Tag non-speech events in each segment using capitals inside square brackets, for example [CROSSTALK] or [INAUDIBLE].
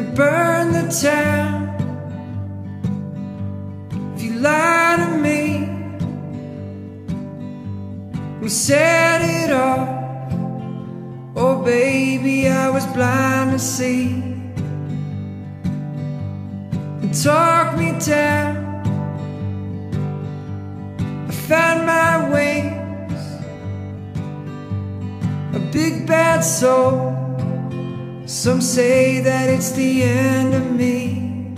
gonna burn the town if you lie to me. We set it off. Oh, baby, I was blind to see. And talk me down. I found my wings. A big bad soul. Some say that it's the end of me.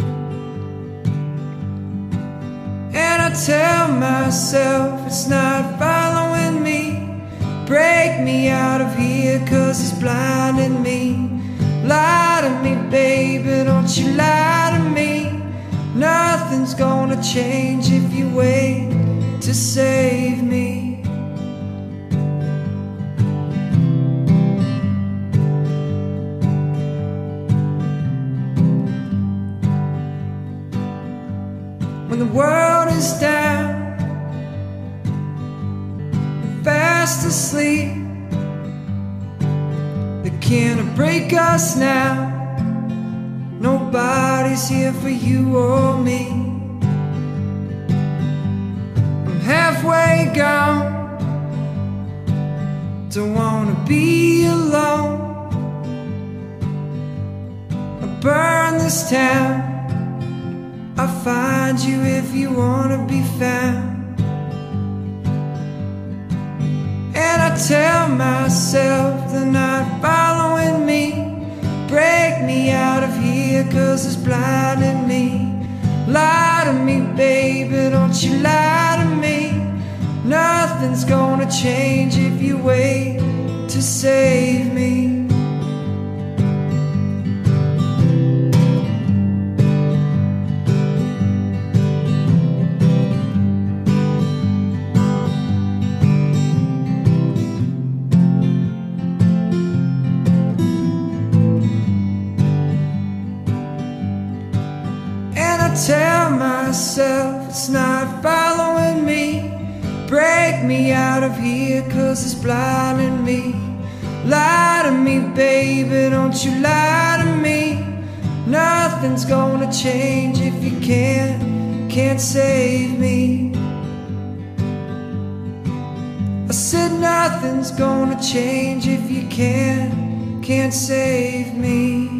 And I tell myself it's not following me. Break me out of here, cause it's blinding me. Lie to me, baby, don't you lie to me. Nothing's gonna change if you wait to save me. For you or me. I'm halfway gone. Don't wanna be alone. I burn this town. I'll find you if you wanna be found. And I tell myself cause it's blinding me. Lie to me, baby, don't you lie to me. Nothing's gonna change if you wait to save me. Out of here, cause it's blinding me. Lie to me, baby, don't you lie to me. Nothing's gonna change if you can't, can't save me. I said nothing's gonna change if you can't, can't save me.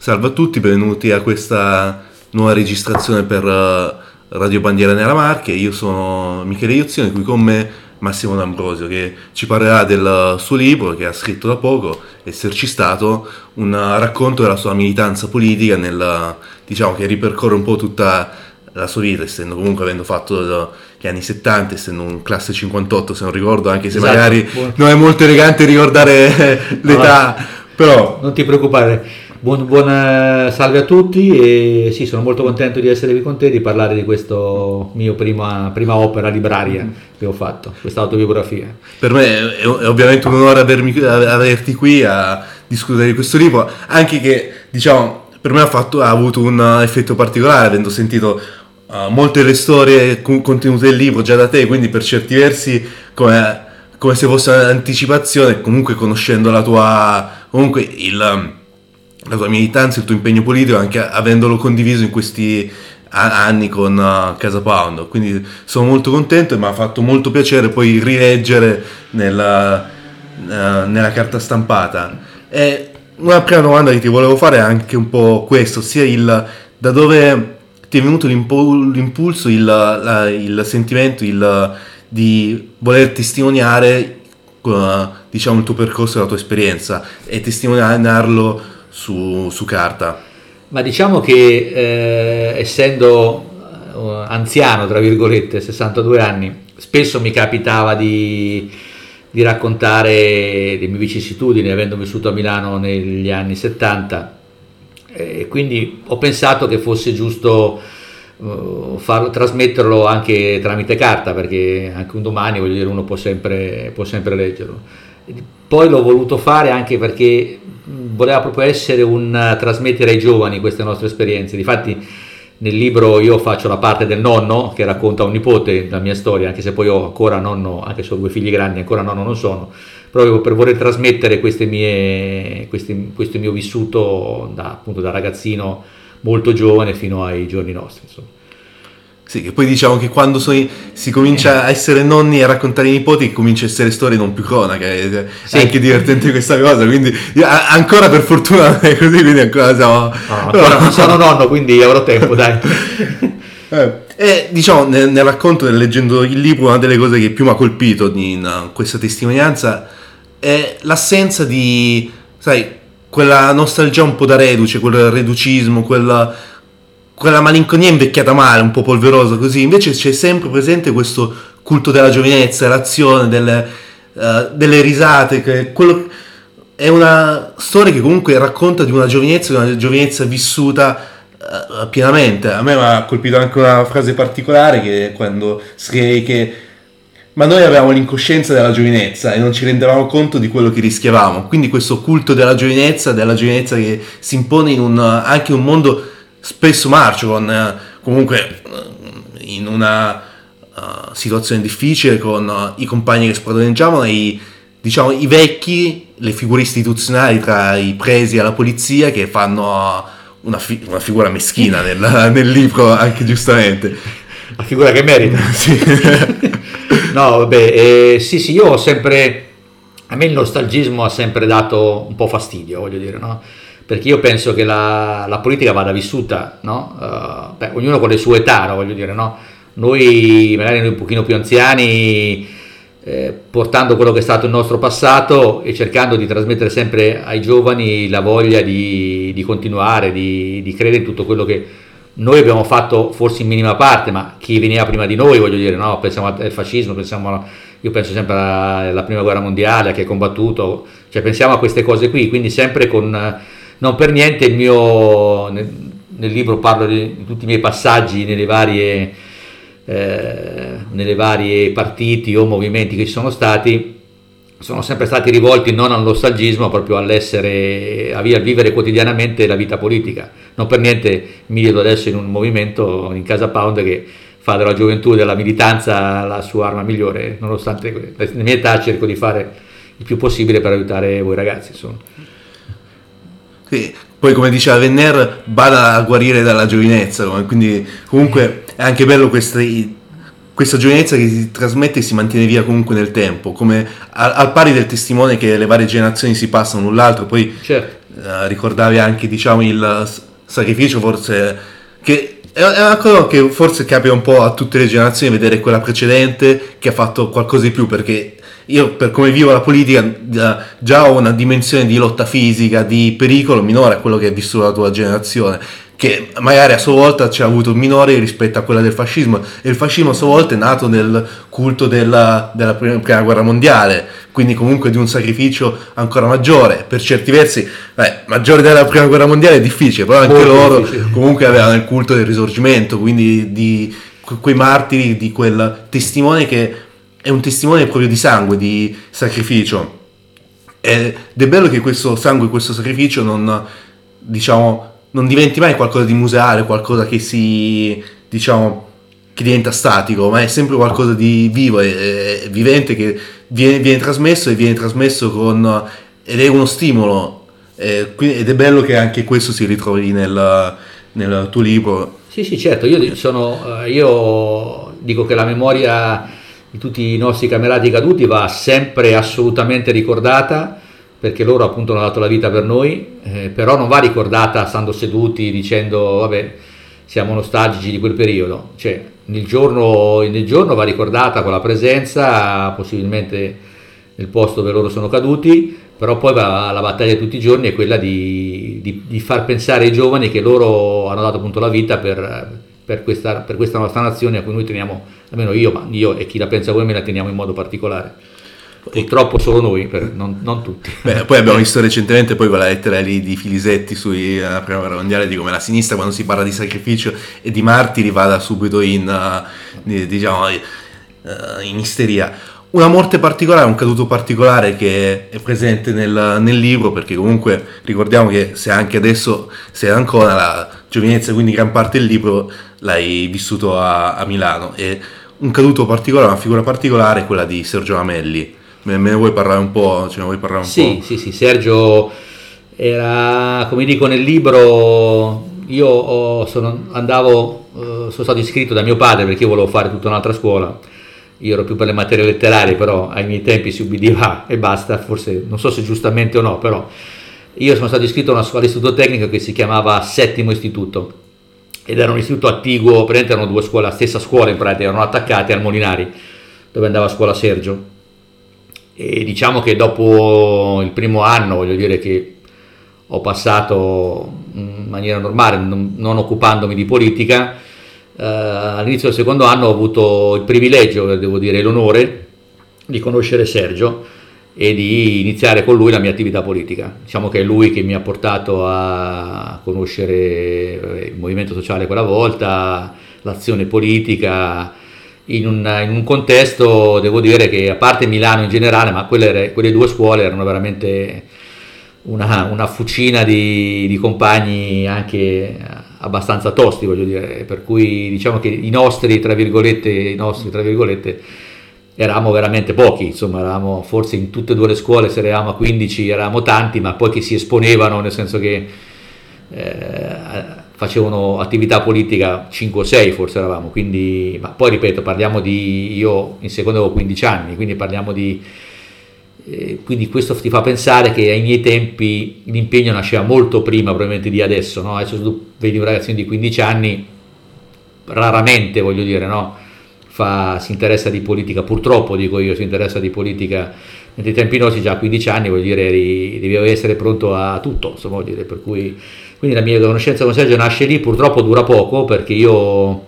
Salve a tutti, benvenuti a questa nuova registrazione per eh, Radio Bandiera Nera Marche. Io sono Michele Iozione, qui con me Massimo D'Ambrosio che ci parlerà del suo libro che ha scritto da poco, Esserci stato, un racconto della sua militanza politica nel, diciamo che ripercorre un po' tutta la sua vita, essendo comunque avendo fatto gli anni 70, essendo un classe 58 se non ricordo, anche se Esatto, magari non è molto elegante ricordare l'età, però Non ti preoccupare. Buon, buon, eh, salve a tutti e sì, sono molto contento di essere qui con te e di parlare di questa mia prima, prima opera libraria che ho fatto, questa autobiografia. Per me è, è ovviamente un onore avermi- averti qui a discutere di questo libro, anche che diciamo per me ha, fatto- ha avuto un effetto particolare avendo sentito uh, molte delle storie con- contenute nel libro già da te, quindi per certi versi come, come se fosse un'anticipazione, comunque conoscendo la tua, comunque il, la tua militanza, il tuo impegno politico, anche avendolo condiviso in questi anni con uh, Casa Pound. Quindi sono molto contento e mi ha fatto molto piacere poi rileggere nella, eh, nella carta stampata. E una prima domanda che ti volevo fare è anche un po' questo, ossia il da dove ti è venuto l'impu- l'impulso, il, la- il sentimento il, di voler testimoniare eh, diciamo il tuo percorso e la tua esperienza e testimoniarlo su, su carta. Ma diciamo che eh, essendo eh, anziano, tra virgolette, 62 anni, spesso mi capitava di, di raccontare le mie vicissitudini, avendo vissuto a Milano negli anni 70, e quindi ho pensato che fosse giusto eh, farlo, trasmetterlo anche tramite carta, perché anche un domani, voglio dire, uno può sempre, può sempre leggerlo. Poi l'ho voluto fare anche perché voleva proprio essere un eh, trasmettere ai giovani queste nostre esperienze. Difatti nel libro io faccio la parte del nonno che racconta a un nipote la mia storia, anche se poi ho ancora nonno, anche se ho due figli grandi, ancora nonno non sono, proprio per voler trasmettere mie, questi, questo mio vissuto da, appunto, da ragazzino molto giovane fino ai giorni nostri. Insomma. Sì, che poi diciamo che quando so, si comincia a essere nonni e a raccontare i nipoti comincia a essere storie non più cronache, è sì. anche divertente questa cosa, quindi ancora per fortuna [LAUGHS] è così, quindi ancora siamo... No, [LAUGHS] non sono nonno, quindi avrò tempo, dai. [LAUGHS] eh, e diciamo nel, nel racconto, leggendo il libro, una delle cose che più mi ha colpito in questa testimonianza è l'assenza di, sai, quella nostalgia un po' da reduce, quel reducismo, quella quella malinconia invecchiata male, un po' polverosa così, invece c'è sempre presente questo culto della giovinezza, l'azione, delle, uh, delle risate, che quello, è una storia che comunque racconta di una giovinezza, di una giovinezza vissuta uh, pienamente. A me mi ha colpito anche una frase particolare che quando scrivei che ma noi avevamo l'incoscienza della giovinezza e non ci rendevamo conto di quello che rischiavamo. Quindi questo culto della giovinezza, della giovinezza che si impone in un, anche in un mondo spesso marcio con eh, comunque eh, in una uh, situazione difficile con uh, i compagni che spadroneggiavano i, diciamo, i vecchi, le figure istituzionali tra i presi e la polizia che fanno una, fi- una figura meschina [LAUGHS] nel, nel, libro anche giustamente. La figura che merita. [LAUGHS] sì. [LAUGHS] no, vabbè, eh, sì, sì, io ho sempre, a me il nostalgismo ha sempre dato un po' fastidio, voglio dire, no? Perché io penso che la, la politica vada vissuta, no? uh, beh, ognuno con le sue età, no? voglio dire, no? noi magari noi un pochino più anziani, eh, portando quello che è stato il nostro passato e cercando di trasmettere sempre ai giovani la voglia di, di continuare, di, di, credere in tutto quello che noi abbiamo fatto forse in minima parte, ma chi veniva prima di noi, voglio dire, no? pensiamo al fascismo, pensiamo, io penso sempre alla prima guerra mondiale che ha combattuto, cioè pensiamo a queste cose qui, quindi sempre con non per niente il mio, nel, nel libro parlo di, di, tutti i miei passaggi nelle varie, eh, nelle varie partiti o movimenti che ci sono stati, sono sempre stati rivolti non al nostalgismo, ma proprio all'essere, a vivere quotidianamente la vita politica. Non per niente mi vedo adesso in un movimento in Casa Pound che fa della gioventù e della militanza la sua arma migliore, nonostante la mia età cerco di fare il più possibile per aiutare voi ragazzi. Insomma. Sì. Poi come diceva Venner, bada a guarire dalla giovinezza, quindi comunque è anche bello questa, questa giovinezza che si trasmette e si mantiene via comunque nel tempo, come al, al pari del testimone che le varie generazioni si passano l'un l'altro, poi certo. uh, ricordavi anche diciamo, il sacrificio forse che è una cosa che forse capita un po' a tutte le generazioni vedere quella precedente che ha fatto qualcosa di più perché io per come vivo la politica già ho una dimensione di lotta fisica, di pericolo minore a quello che ha vissuto la tua generazione, che magari a sua volta ci ha avuto minore rispetto a quella del fascismo e il fascismo a sua volta è nato nel culto della, della prima, prima, guerra mondiale, quindi comunque di un sacrificio ancora maggiore, per certi versi beh, maggiore della prima guerra mondiale è difficile, però anche Molto loro difficile. comunque avevano il culto del risorgimento, quindi di quei martiri, di quel testimone che è un testimone proprio di sangue, di sacrificio. Ed è bello che questo sangue, questo sacrificio non, diciamo, non diventi mai qualcosa di museale, qualcosa che si, diciamo, che diventa statico, ma è sempre qualcosa di vivo e, vivente che viene, viene, trasmesso e viene trasmesso con, ed è uno stimolo. ed è bello che anche questo si ritrovi nel, nel tuo libro. Sì, sì, certo, io, sono, eh, io dico che la memoria di tutti i nostri camerati caduti va sempre assolutamente ricordata perché loro appunto hanno dato la vita per noi, eh, però non va ricordata stando seduti dicendo vabbè siamo nostalgici di quel periodo, cioè nel giorno, nel giorno va ricordata con la presenza, possibilmente nel posto dove loro sono caduti, però poi va, la battaglia di tutti i giorni è quella di, di, di far pensare ai giovani che loro hanno dato appunto la vita per, per questa, per questa nostra nazione a cui noi teniamo, almeno io, ma io e chi la pensa come me la teniamo in modo particolare. Purtroppo solo noi, per, non, non, tutti. Beh, poi abbiamo visto recentemente poi quella lettera lì di Filisetti sulla prima guerra mondiale di come la sinistra quando si parla di sacrificio e di martiri vada subito in, uh, diciamo, uh, in isteria. una morte particolare, un caduto particolare che è presente nel, nel, libro, perché comunque ricordiamo che se anche adesso sei ad Ancona, la giovinezza, quindi gran parte del libro l'hai vissuto a, a Milano. E un caduto particolare, una figura particolare è quella di Sergio Amelli. Me, ne vuoi parlare un po'? Cioè, vuoi parlare un sì, po'? sì, sì, Sergio era, come dico nel libro, io ho, sono, andavo, eh, sono stato iscritto da mio padre perché io volevo fare tutta un'altra scuola io ero più per le materie letterarie, però ai miei tempi si ubbidiva e basta, forse non so se giustamente o no, però io sono stato iscritto a una scuola di istituto tecnico che si chiamava Settimo Istituto ed era un istituto attiguo, praticamente erano due scuole, la stessa scuola in pratica, erano attaccate al Molinari, dove andava a scuola Sergio. E diciamo che dopo il primo anno, voglio dire che ho passato in maniera normale, non, occupandomi di politica, eh, all'inizio del secondo anno ho avuto il privilegio, devo dire l'onore, di conoscere Sergio e di iniziare con lui la mia attività politica. Diciamo che è lui che mi ha portato a conoscere eh, il movimento sociale quella volta, l'azione politica, in un, in un contesto, devo dire che a parte Milano in generale, ma quelle, quelle due scuole erano veramente una, una fucina di, di, compagni anche abbastanza tosti, voglio dire, per cui diciamo che i nostri, tra virgolette, i nostri, tra virgolette, eravamo veramente pochi, insomma, eravamo forse in tutte e due le scuole, se eravamo a 15 eravamo tanti, ma poi che si esponevano, nel senso che eh, facevano attività politica 5 o 6 forse eravamo, quindi, ma poi ripeto, parliamo di, io in secondo avevo 15 anni, quindi parliamo di eh, quindi questo ti fa pensare che ai miei tempi l'impegno nasceva molto prima probabilmente di adesso, no? adesso tu vedi un ragazzino di 15 anni, raramente voglio dire, no? Fa, si interessa di politica, purtroppo dico io, si interessa di politica, ai tempi nostri già a 15 anni voglio dire eri, devi essere pronto a tutto, insomma, dire, per cui quindi la mia conoscenza con Sergio nasce lì, purtroppo dura poco perché io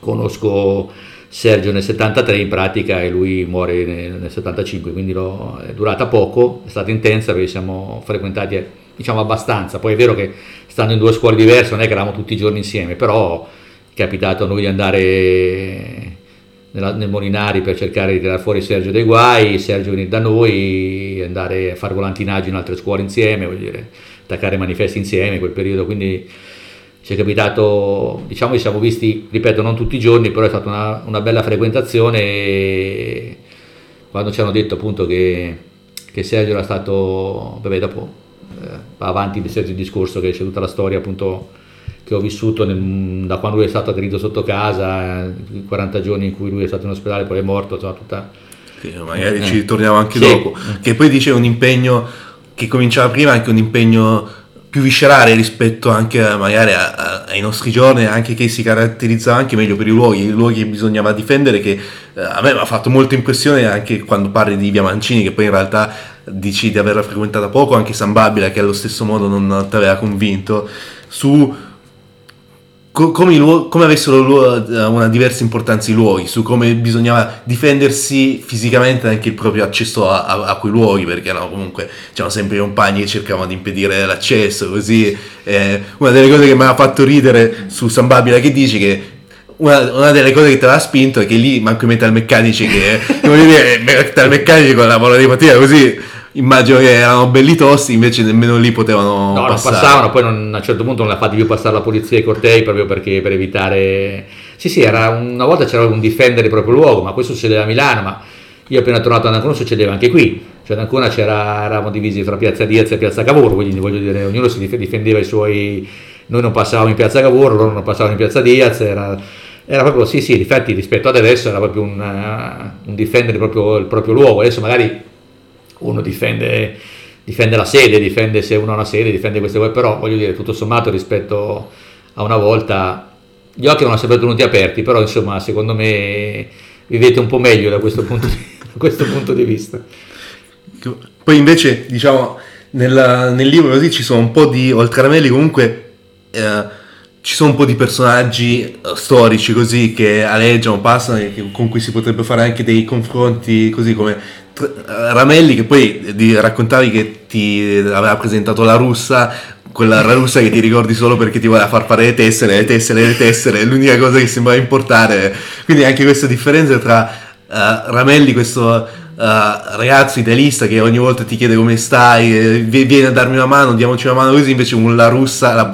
conosco Sergio nel 73 in pratica e lui muore nel, 75, quindi lo, è durata poco, è stata intensa perché siamo frequentati diciamo abbastanza, poi è vero che stando in due scuole diverse non è che eravamo tutti i giorni insieme, però è capitato a noi di andare nella, nel Molinari per cercare di tirare fuori Sergio dei guai, Sergio venire da noi, andare a fare volantinaggio in altre scuole insieme, voglio dire, attaccare manifesti insieme in quel periodo, quindi ci è capitato, diciamo che siamo visti, ripeto, non tutti i giorni, però è stata una, una bella frequentazione. E quando ci hanno detto appunto che, che Sergio era stato, vabbè dopo eh, va avanti il discorso che c'è tutta la storia appunto che ho vissuto nel, da quando lui è stato aggredito sotto casa, i 40 giorni in cui lui è stato in ospedale, poi è morto, insomma tutta... Sì, magari eh. ci torniamo anche sì. dopo, che poi dice un impegno che cominciava prima, anche un impegno più viscerale rispetto anche magari a, a, ai nostri giorni, anche che si caratterizzava anche meglio per i luoghi, i luoghi che bisognava difendere, che eh, a me mi ha fatto molto impressione anche quando parli di Via Mancini, che poi in realtà dici di averla frequentata poco, anche San Babila che allo stesso modo non ti aveva convinto, su come, luoghi, come, avessero eh, una diversa importanza i luoghi, su come bisognava difendersi fisicamente anche il proprio accesso a, a, a quei luoghi, perché no, comunque c'erano sempre i compagni che cercavano di impedire l'accesso, così. Eh, una delle cose che mi ha fatto ridere su San Babila che dici che una, una, delle cose che te l'ha spinto è che lì manco i metalmeccanici che, come dire, metalmeccanici con la mano di mattina così immagino che erano belli tosti, invece nemmeno lì potevano no, passare. non passavano, poi non, a un certo punto non l'ha fatti più passare la polizia ai cortei proprio perché per evitare... Sì, sì, era una volta c'era un difendere il proprio luogo, ma questo succedeva a Milano, ma io appena tornato ad Ancona succedeva anche qui. Cioè ad Ancona c'era, eravamo divisi fra Piazza Diaz e Piazza Cavour, quindi voglio dire, ognuno si difendeva i suoi... Noi non passavamo in Piazza Cavour, loro non passavano in Piazza Diaz, era era proprio sì sì difatti rispetto ad adesso era proprio un, uh, un difendere proprio il proprio luogo adesso magari uno difende, difende, la sede, difende se uno ha una sede, difende queste cose, però voglio dire, tutto sommato rispetto a una volta, gli occhi sono sempre tenuti aperti, però insomma secondo me vivete un po' meglio da questo punto di, [LAUGHS] questo punto di vista. Poi invece, diciamo, nel, nel, libro così ci sono un po' di, oltre a Melli comunque... Eh, ci sono un po' di personaggi eh, storici così che aleggiano, passano e con cui si potrebbe fare anche dei confronti così come Ramelli che poi di, raccontavi che ti aveva presentato la russa quella russa che ti ricordi solo perché ti voleva far fare le tessere, le tessere, le tessere, è l'unica cosa che sembrava importare. Quindi anche questa differenza tra Ramelli, questo ragazzo idealista che ogni volta ti chiede come stai, vieni a darmi una mano, diamoci una mano così, invece la russa, la,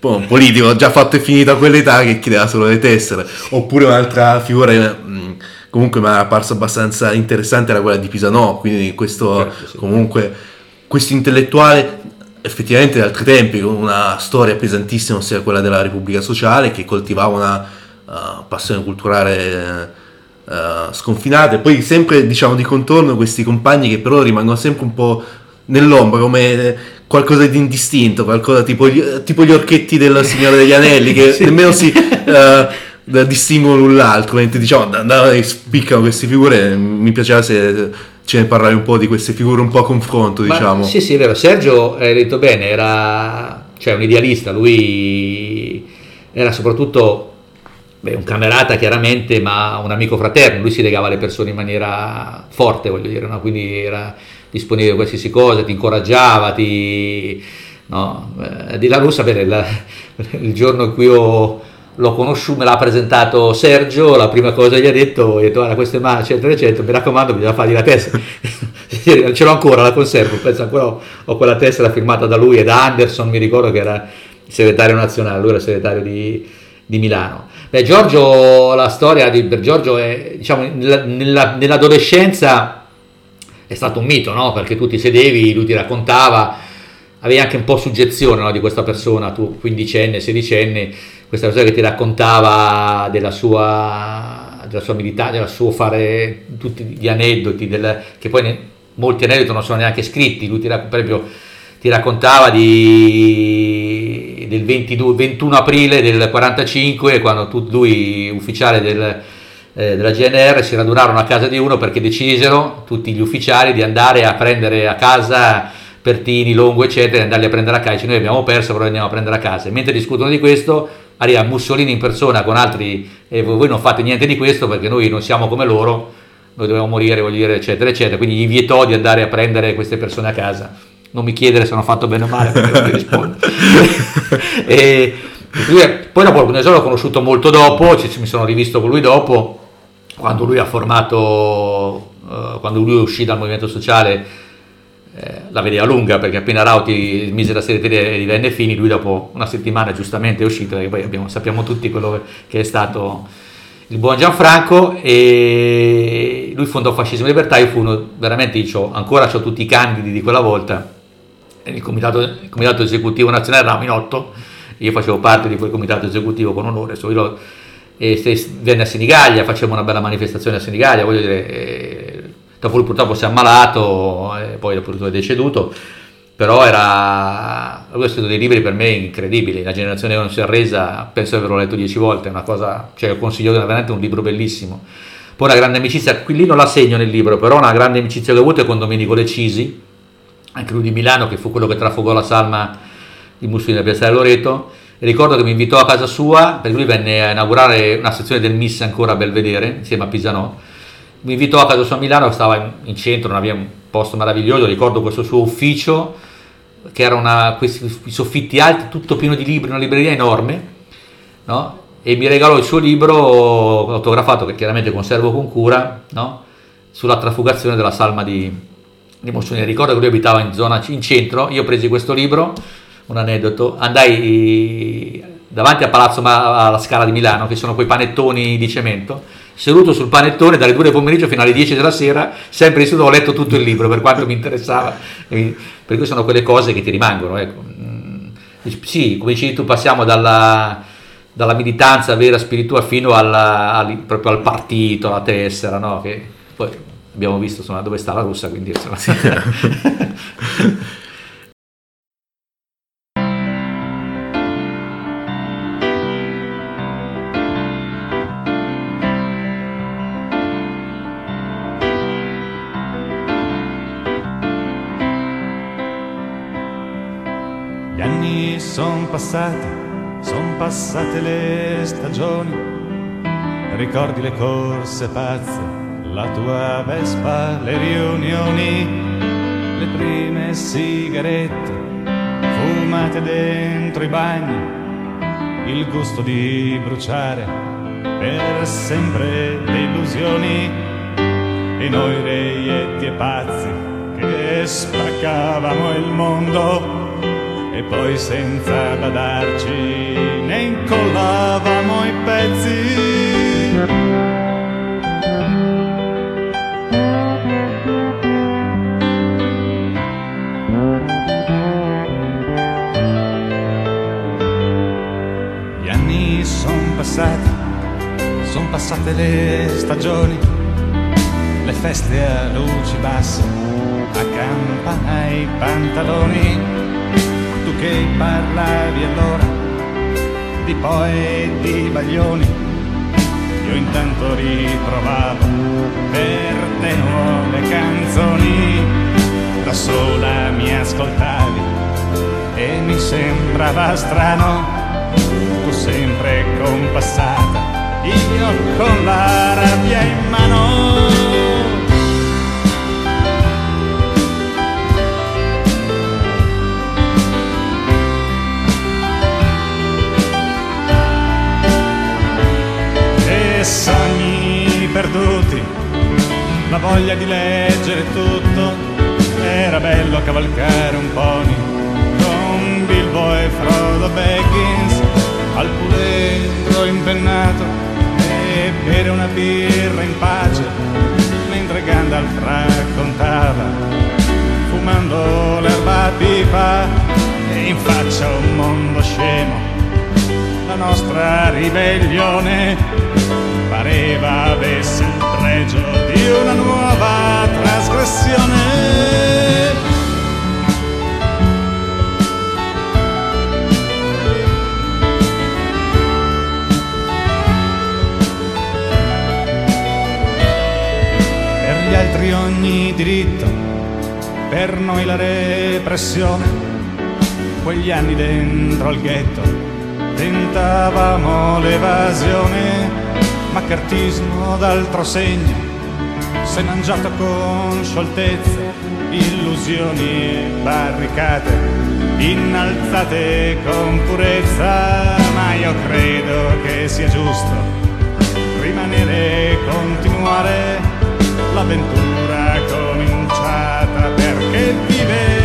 un politico già fatto e finito a quell'età che chiedeva solo le tessere, oppure un'altra figura mh, comunque mi è apparsa abbastanza interessante era quella di Pisanò, quindi questo certo, sì. comunque questo intellettuale effettivamente da altri tempi con una storia pesantissima, ossia quella della Repubblica Sociale, che coltivava una uh, passione culturale uh, sconfinata e poi sempre diciamo di contorno questi compagni che però rimangono sempre un po' nell'ombra come qualcosa di indistinto, qualcosa tipo gli, tipo gli orchetti del Signore degli Anelli che [LAUGHS] sì. nemmeno si uh, distinguono l'un l'altro, mentre diciamo da, da spiccano queste figure, mi piaceva se ce ne parlare un po' di queste figure un po' a confronto, Ma, diciamo. Sì, sì, è vero, Sergio hai detto bene, era cioè, un idealista, lui era soprattutto beh, un camerata chiaramente, ma un amico fraterno, lui si legava alle persone in maniera forte, voglio dire, no? quindi era disponibile a qualsiasi cosa, ti incoraggiava, ti... No? Eh, di La Russa, bene, la, il giorno in cui ho, l'ho conosciuto, me l'ha presentato Sergio, la prima cosa gli ha detto, gli ha detto guarda questo è male, eccetera, eccetera, mi raccomando bisogna fargli la testa, [LAUGHS] ce l'ho ancora, la conservo, penso ancora ho, ho quella testa firmata da lui e da Anderson, mi ricordo che era il segretario nazionale, lui era il segretario di, di Milano. Beh, Giorgio, la storia di, per Giorgio è, diciamo, nella, nell'adolescenza è stato un mito, no? Perché tu ti sedevi, lui ti raccontava, avevi anche un po' suggezione no? di questa persona, tu quindicenne, sedicenne, questa persona che ti raccontava della sua, della sua milità, del suo fare tutti gli aneddoti, del, che poi ne, molti aneddoti non sono neanche scritti, lui ti, per esempio, ti raccontava di, del 22, 21 aprile del 45 quando tu, lui ufficiale del, eh, della GNR si radunarono a casa di uno perché decisero tutti gli ufficiali di andare a prendere a casa Pertini, Longo eccetera e andarli a prendere a casa. Noi abbiamo perso però andiamo a prendere a casa. E mentre discutono di questo arriva Mussolini in persona con altri e voi non fate niente di questo perché noi non siamo come loro noi dobbiamo morire voglio dire eccetera eccetera. Quindi gli vietò di andare a prendere queste persone a casa. Non mi chiedere se hanno fatto bene o male perché non ti rispondo [LAUGHS] e, poi dopo l'ho conosciuto molto dopo mi sono rivisto con lui dopo quando lui ha formato, uh, quando lui uscì dal movimento sociale, eh, la vedeva lunga perché appena Rauti mise la segreteria e divenne Fini, lui dopo una settimana giustamente è uscito, perché poi abbiamo, sappiamo tutti quello che è stato il buon Gianfranco e lui fondò Fascismo Libertà, io fu uno, veramente, io ancora ho tutti i candidi di quella volta, il comitato, il comitato esecutivo nazionale eravamo in otto, io facevo parte di quel comitato esecutivo con onore, so, io e se venne a Senigallia, facevamo una bella manifestazione a Senigallia, voglio dire, eh, dopo purtroppo si è ammalato e poi dopo è deceduto, però era, lui ha scritto dei libri per me incredibili, La generazione che non si è arresa, penso di averlo letto dieci volte, è una cosa, cioè consiglio veramente un libro bellissimo. Poi una grande amicizia, qui lì non la segno nel libro, però una grande amicizia che ho avuto è con Domenico Lecisi, anche lui di Milano, che fu quello che trafugò la salma di Mussolini da Piazzale Loreto, ricordo che mi invitò a casa sua, perché lui venne a inaugurare una sezione del Miss ancora a Belvedere, insieme a Pisanò. Mi invitò a casa sua a Milano, stava in centro, non aveva un posto meraviglioso, ricordo questo suo ufficio, che erano questi soffitti alti, tutto pieno di libri, una libreria enorme, no? e mi regalò il suo libro autografato, che chiaramente conservo con cura, no? sulla trafugazione della salma di, di Mussolini. Ricordo che lui abitava in zona in centro, io presi questo libro, un aneddoto, andai davanti a Palazzo alla Scala di Milano, che sono quei panettoni di cemento, seduto sul panettone dalle 2 del pomeriggio fino alle 10 della sera, sempre in seduto, ho letto tutto il libro per quanto mi interessava, per cui sono quelle cose che ti rimangono. Ecco. Mm, sì, come dici tu, passiamo dalla, dalla militanza vera spirituale fino alla, al, proprio al partito, alla tessera, no? che poi abbiamo visto insomma, dove sta la russa, quindi insomma, [LAUGHS] passati, son passate le stagioni, ricordi le corse pazze, la tua Vespa, le riunioni, le prime sigarette, fumate dentro i bagni, il gusto di bruciare per sempre le illusioni, di noi reietti e pazzi che spaccavamo il mondo e poi senza badarci ne incollavamo i pezzi. Gli anni sono passate le stagioni, le feste a luci basse, a campana ai pantaloni. Tu che parlavi allora di poeti di baglioni, io intanto ritrovavo per te nuove canzoni, da sola mi ascoltavi e mi sembrava strano tu sempre compassata, io con la rabbia in mano. Sogni perduti, la voglia di leggere tutto, era bello cavalcare un pony con Bilbo e Frodo Baggins al puledro impennato e bere una birra in pace mentre Gandalf raccontava fumando l'erba pipa e in faccia un mondo scemo la nostra ribellione pareva avesse il pregio di una nuova trasgressione. Per gli altri ogni diritto, per noi la repressione, quegli anni dentro al ghetto, tentavamo l'evasione, maccartismo d'altro segno, s'è mangiato con scioltezza, illusioni barricate, innalzate con purezza, ma io credo che sia giusto rimanere e continuare l'avventura cominciata perché vivere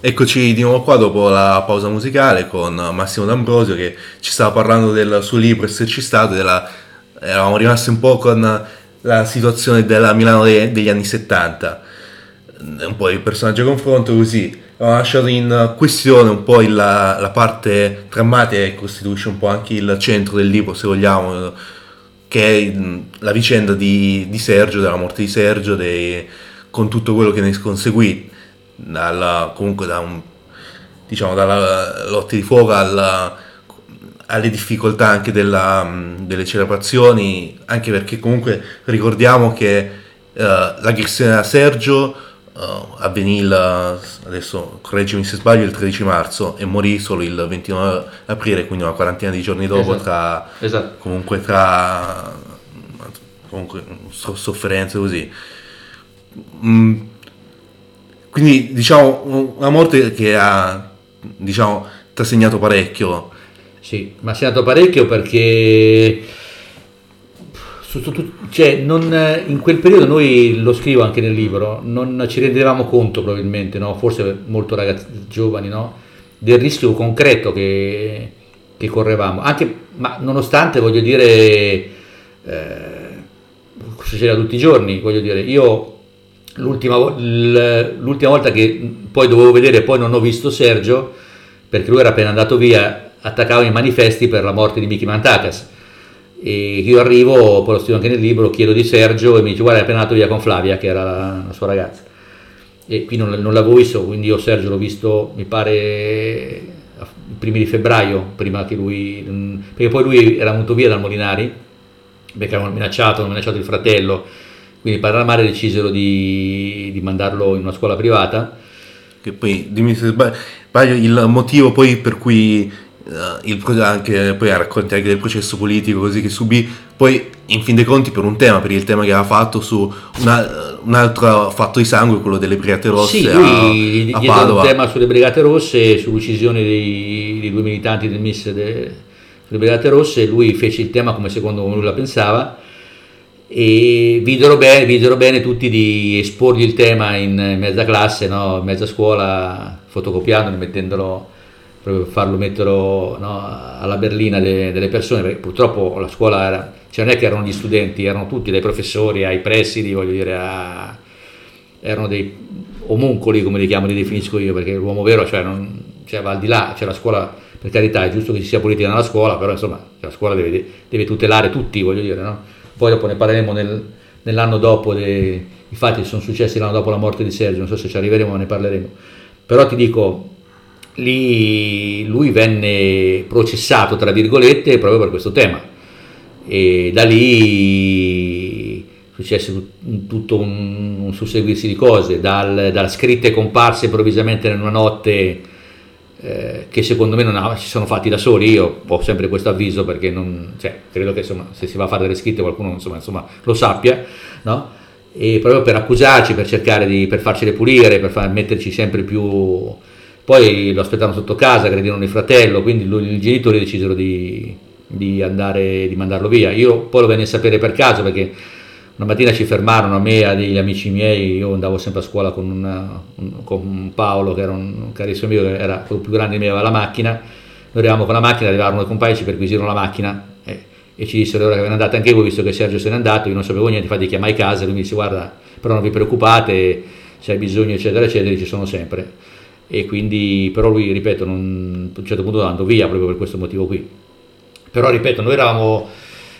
Eccoci di nuovo qua dopo la pausa musicale con Massimo D'Ambrosio che ci stava parlando del suo libro Esserci Stato, della, eravamo rimasti un po' con la situazione della Milano de- degli anni 70, un po' il personaggio a confronto così, ho lasciato in questione un po' la, la parte drammatica che costituisce un po' anche il centro del libro se vogliamo, che è la vicenda di, di Sergio, della morte di Sergio, dei- con tutto quello che ne conseguì dalla, comunque da un, diciamo, dalla lotta di fuoco alla- alle difficoltà anche della, delle celebrazioni, anche perché comunque ricordiamo che eh, l'aggressione a Sergio eh, avvenì il, adesso correggimi se sbaglio, il 13 marzo e morì solo il 29 aprile, quindi una quarantina di giorni dopo Esatto. tra Esatto. comunque tra comunque so- sofferenze così Mm, quindi diciamo una morte che ha diciamo ti ha segnato parecchio Sì, ma si è dato parecchio perché cioè, non- in quel periodo noi, lo scrivo anche nel libro, non ci rendevamo conto probabilmente, no? forse molto ragazzi giovani, no? del rischio concreto che, che correvamo, anche, ma nonostante voglio dire, eh, succedeva tutti i giorni, voglio dire, io l'ultima, l'ultima volta che poi dovevo vedere, poi non ho visto Sergio, perché lui era appena andato via, attaccava i manifesti per la morte di Mickey Mantakas. E io arrivo, poi lo scrivo anche nel libro, chiedo di Sergio e mi dice guarda è appena andato via con Flavia, che era la, la sua ragazza. E qui non, non l'avevo visto, quindi io Sergio l'ho visto, mi pare, i primi di febbraio, prima che lui... perché poi lui era venuto via dal Molinari, perché avevano minacciato, hanno minacciato il fratello, quindi Paramare decisero di, di mandarlo in una scuola privata. Che poi, dimmi se sbaglio, il motivo poi per cui uh, il, anche, poi racconti anche del processo politico così che subì, poi in fin dei conti per un tema, per il tema che aveva fatto su una, un altro fatto di sangue, quello delle Brigate Rosse sì, lui a, a Padova. un tema sulle Brigate Rosse, sull'uccisione dei, dei due militanti del MIS de, delle Brigate Rosse, lui fece il tema come secondo lui la pensava e videro bene, videro bene tutti di esporgli il tema in mezza classe, no? in mezza scuola, fotocopiandolo, mettendolo farlo mettere no, alla berlina de, delle persone, perché purtroppo la scuola era, cioè non è che erano gli studenti, erano tutti dai professori ai presidi, voglio dire, a, erano dei omuncoli come li chiamo, li definisco io, perché l'uomo vero cioè, non, cioè, va al di là, cioè la scuola, per carità, è giusto che ci sia politica nella scuola, però insomma la scuola deve, deve tutelare tutti, voglio dire, no? Poi dopo ne parleremo nel, nell'anno dopo, dei, fatti sono successi l'anno dopo la morte di Sergio, non so se ci arriveremo, ma ne parleremo. Però ti dico, lì lui venne processato, tra virgolette, proprio per questo tema. E da lì successe tutto un, un susseguirsi di cose, dal, da scritte comparse improvvisamente in una notte eh, che secondo me non ha, si sono fatti da soli, io ho sempre questo avviso perché non, cioè, credo che insomma, se si va a fare delle scritte qualcuno insomma, insomma, lo sappia, no? e proprio per accusarci, per cercare di per farcele pulire, per far, metterci sempre più... Poi lo aspettavano sotto casa, credevano il fratello, quindi lui, i genitori decisero di, di, andare, di mandarlo via. Io poi lo venne a sapere per caso perché una mattina ci fermarono a me e a degli amici miei, io andavo sempre a scuola con, una, un, con Paolo che era un carissimo amico, che era quello più grande di me, aveva la macchina, noi arrivavamo con la macchina, arrivarono i compagni, ci perquisirono la macchina e, e ci dissero ora che ve ne andate anche voi, visto che Sergio se n'è andato, io non sapevo niente, infatti chiamai casa, lui mi disse guarda, però non vi preoccupate, se hai bisogno eccetera eccetera, ci sono sempre. E quindi, però lui, ripeto, non, a un certo punto andò via proprio per questo motivo qui. Però, ripeto, noi eravamo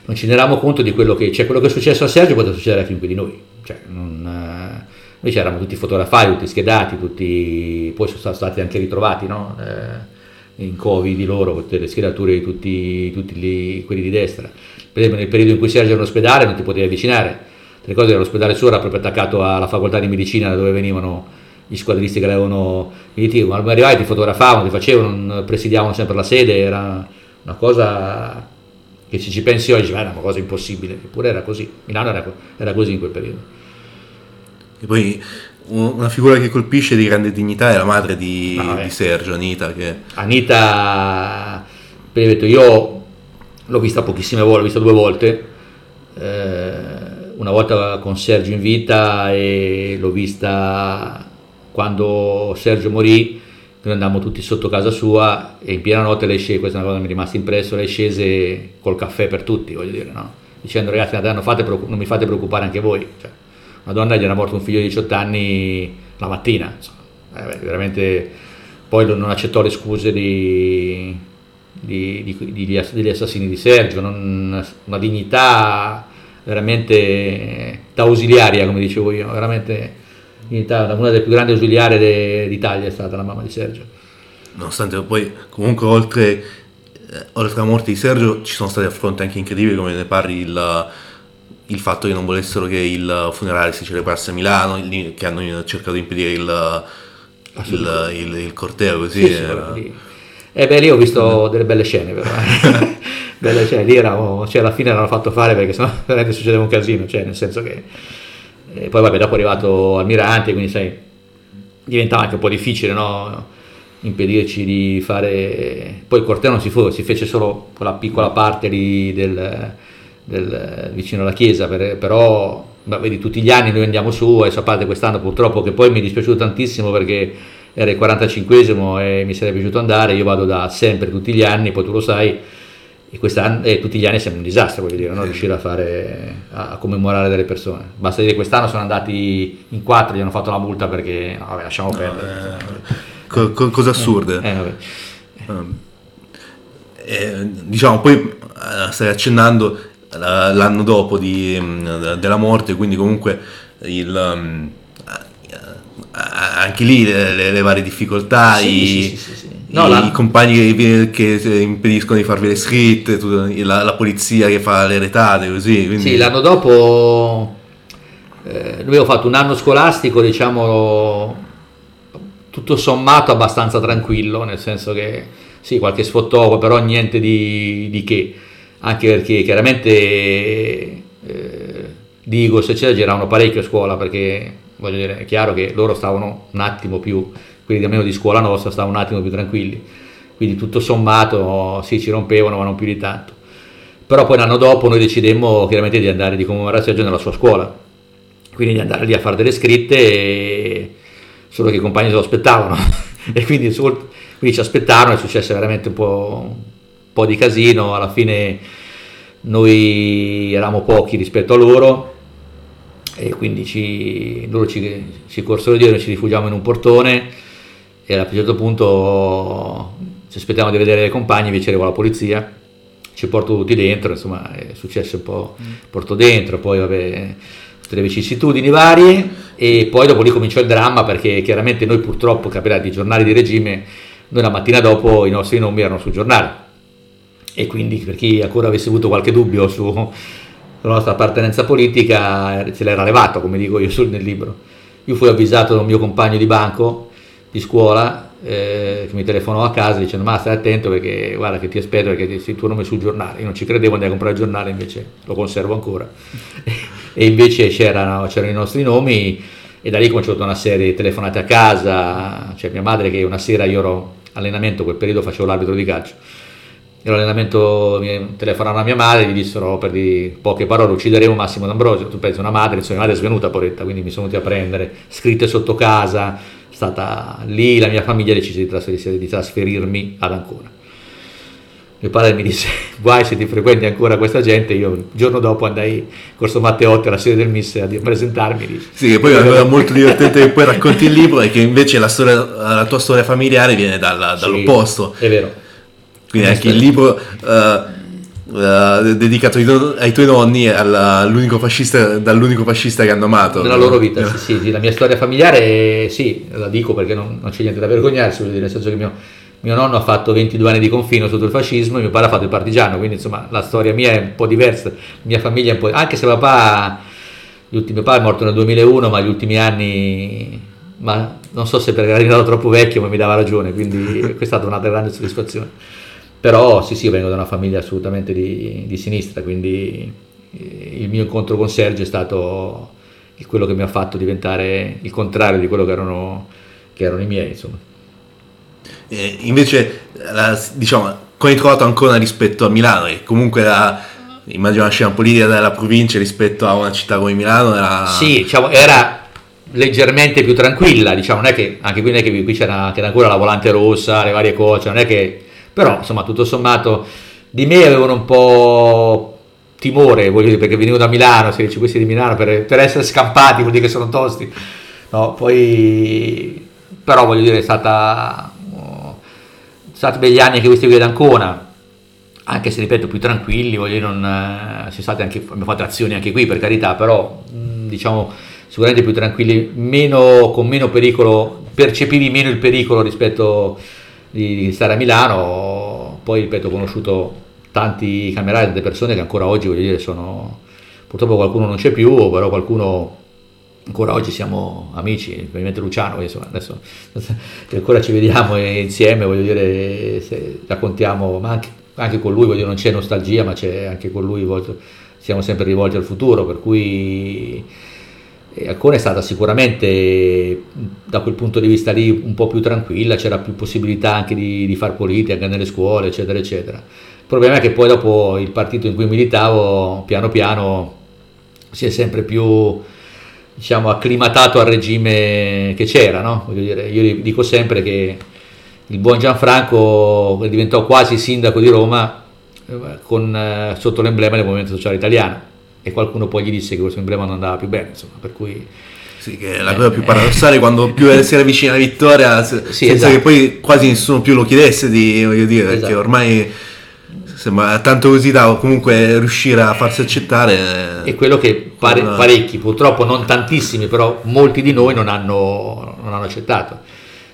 non ci rendiamo conto di quello che, cioè, quello che è successo a Sergio poteva succedere a chiunque di noi. Cioè, non, eh, noi c'eravamo tutti fotografati, tutti schedati, tutti, poi sono stati anche ritrovati no? eh, in covi di loro, tutte le schedature di tutti, tutti gli, quelli di destra. Per esempio nel periodo in cui Sergio era in ospedale non ti potevi avvicinare, le cose dell'ospedale suo era proprio attaccato alla facoltà di medicina da dove venivano gli squadristi che avevano militari, quando arrivavi ti fotografavano, ti facevano, presidiavano sempre la sede, era una cosa che se ci pensi oggi è una cosa impossibile, eppure era così, Milano era, era così in quel periodo. E poi una figura che colpisce di grande dignità è la madre di, ah, di Sergio, Anita. Che... Anita, detto, io l'ho vista pochissime volte, l'ho vista due volte, eh, una volta con Sergio in vita e l'ho vista quando Sergio morì noi andammo tutti sotto casa sua e in piena notte lei scese, questa è una cosa che mi è rimasta impresso, lei scese col caffè per tutti, voglio dire, no? dicendo ragazzi non, fate, non, mi fate preoccupare anche voi. Cioè, una donna gli era morto un figlio di 18 anni la mattina, eh, veramente poi non accettò le scuse di, di, di, degli assassini di Sergio, non, una dignità veramente da ausiliaria come dicevo io, veramente in Italia, una delle più grandi ausiliarie de, d'Italia è stata la mamma di Sergio. Nonostante poi comunque oltre, eh, oltre alla morte di Sergio ci sono stati affronti anche incredibili come ne parli il, il fatto che non volessero che il funerale si celebrasse a Milano, che hanno cercato di impedire il, il, il, il corteo così. Sì, era... sì, eh beh, lì ho visto delle belle scene, però. [LAUGHS] belle scene, lì eravamo, cioè alla fine l'hanno fatto fare perché sennò veramente succedeva un casino, cioè nel senso che e poi vabbè, dopo è arrivato Almirante, quindi sai, diventava anche un po' difficile, no? impedirci di fare poi il corteo non si, fu, si fece solo quella piccola parte lì del, del, vicino alla chiesa per, però vedi tutti gli anni noi andiamo su e parte quest'anno purtroppo che poi mi è dispiaciuto tantissimo perché era il 45esimo e mi sarebbe piaciuto andare io vado da sempre tutti gli anni poi tu lo sai e, quest'anno, e tutti gli anni sembra un disastro, voglio dire, non riuscire a, fare, a, commemorare delle persone. Basta dire che quest'anno sono andati in quattro, gli hanno fatto la multa perché, no, vabbè, lasciamo perdere. Eh, co- co- cose assurde. Eh, eh, um, diciamo, poi eh, stai accennando, la- l'anno dopo di, mm, della morte, quindi comunque il, mm, anche lì le, le- le varie difficoltà, Sì, i, sì, sì, sì, sì. No, i la- compagni che, che impediscono di farvi le scritte, tut- la, la polizia che fa le retate, così. Quindi, Sì, l'anno dopo eh, noi avevo fatto un anno scolastico, diciamo, tutto sommato abbastanza tranquillo, nel senso che sì, qualche sfottò, però niente di, di che, anche perché chiaramente eh, di Igos eccetera giravano parecchio a scuola, perché voglio dire, è chiaro che loro stavano un attimo più, quelli almeno di scuola nostra, stavano un attimo più tranquilli, quindi tutto sommato sì, ci rompevano, ma non più di tanto. Però poi l'anno dopo noi decidemmo chiaramente di andare di commemorazione nella sua scuola, quindi di andare lì a fare delle scritte, e- solo che i compagni se lo aspettavano. [LAUGHS] E quindi, quindi ci aspettarono, è successo veramente un po', un po' di casino, alla fine noi eravamo pochi rispetto a loro e quindi ci, loro ci, ci corsero dietro, noi ci rifugiamo in un portone e a un certo punto ci aspettavamo di vedere i compagni, invece arrivò la polizia, ci portò tutti dentro, insomma è successo un po', porto dentro, poi vabbè, tutte le vicissitudini varie e poi dopo lì cominciò il dramma perché chiaramente noi purtroppo capirà di giornali di regime, noi la mattina dopo i nostri nomi erano sul giornale e quindi per chi ancora avesse avuto qualche dubbio su, sulla nostra appartenenza politica eh, se l'era levato come dico io sul, nel libro. Io fui avvisato da un mio compagno di banco di scuola eh, che mi telefonò a casa dicendo ma stai attento perché guarda che ti aspetto perché ti- il tuo nome è sul giornale. Io non ci credevo, andai a comprare il giornale invece lo conservo ancora. [LAUGHS] E invece c'erano, c'erano i nostri nomi e da lì ho cominciato una serie di telefonate a casa, cioè mia madre che una sera io ero allenamento, quel periodo facevo l'arbitro di calcio. Ero allenamento, mi telefonarono a mia madre, gli dissero per di poche parole uccideremo Massimo D'Ambrosio, tu pensi una madre, insomma mia madre è svenuta poretta, quindi mi sono venuti a prendere, scritte sotto casa, stata lì la mia famiglia decise di trasferirsi- di trasferirmi ad Ancona. Mio padre mi disse, [LAUGHS] guai se ti frequenti ancora questa gente, io il giorno dopo andai Corso Matteotti alla sede del Miss a presentarmi, Sì, che poi cosa molto divertente che poi racconti il libro è che invece la, storia- la tua storia familiare viene dalla- Sì, dall'opposto. È vero. Quindi anche il libro eh, eh, dedicato ai, ai tuoi nonni alla- all'unico fascista, dall'unico fascista che hanno amato. Nella loro vita, sì, sì, sì, la mia storia familiare, sì, la dico perché non, non c'è niente da vergognarsi, dire, nel senso che mio, mio nonno ha fatto 22 anni di confino sotto il fascismo e mio padre ha fatto il partigiano, quindi insomma la storia mia è un po' diversa, la mia famiglia è un po'... anche se papà, gli ultimi, padre è morto nel 2001, ma gli ultimi anni, ma non so se perché era troppo vecchio, ma mi dava ragione, quindi [LAUGHS] questa è stata una grande soddisfazione. Però sì, sì, io vengo da una famiglia assolutamente di, di sinistra, quindi eh, il mio incontro con Sergio è stato quello che mi ha fatto diventare il contrario di quello che erano, che erano i miei, insomma. Eh, invece, la- diciamo, come hai trovato ancora rispetto a Milano, che comunque era, immagino la scena politica della provincia rispetto a una città come Milano era... Sì, diciamo, era leggermente più tranquilla, diciamo, non è che anche qui non è che qui c'era, c'era ancora la volante rossa, le varie cose, non è che però insomma tutto sommato di me avevano un po' timore, voglio dire, perché venivo da Milano, se dici questi di Milano per, per essere scampati vuol dire che sono tosti. No, poi però voglio dire è stata oh, sono stati begli anni anche questi qui ad Ancona, anche se ripeto più tranquilli, voglio dire, non, eh, state anche, abbiamo fatto azioni anche qui per carità, però mh, diciamo sicuramente più tranquilli, meno, con meno pericolo, percepivi meno il pericolo rispetto di, stare a Milano, poi ripeto ho conosciuto tanti camerati, tante persone che ancora oggi voglio dire sono, purtroppo qualcuno non c'è più, però qualcuno ancora oggi siamo amici, probabilmente Luciano, insomma, adesso [LAUGHS] ancora ci vediamo insieme, voglio dire, raccontiamo, ma anche, anche con lui, voglio dire, non c'è nostalgia, ma c'è anche con lui, volto- siamo sempre rivolti al futuro, per cui Ancona è stata sicuramente da quel punto di vista lì un po' più tranquilla, c'era più possibilità anche di, di far politica nelle scuole, eccetera, eccetera. Il problema è che poi dopo il partito in cui militavo, piano piano si è sempre più diciamo, acclimatato al regime che c'era, no? Dire, io dico sempre che il buon Gianfranco diventò quasi sindaco di Roma eh, con, eh, sotto l'emblema del Movimento Sociale Italiano e qualcuno poi gli disse che questo emblema non andava più bene, insomma, per cui Sì, che è la cosa più paradossale quando più si era vicina alla vittoria, Sì, senza esatto. che poi quasi nessuno più lo chiedesse di, voglio dire, perché Esatto. ormai sembra tanta curiosità o comunque riuscire a farsi accettare. È quello che pare- parecchi, purtroppo non tantissimi, però molti di noi non hanno, non hanno accettato.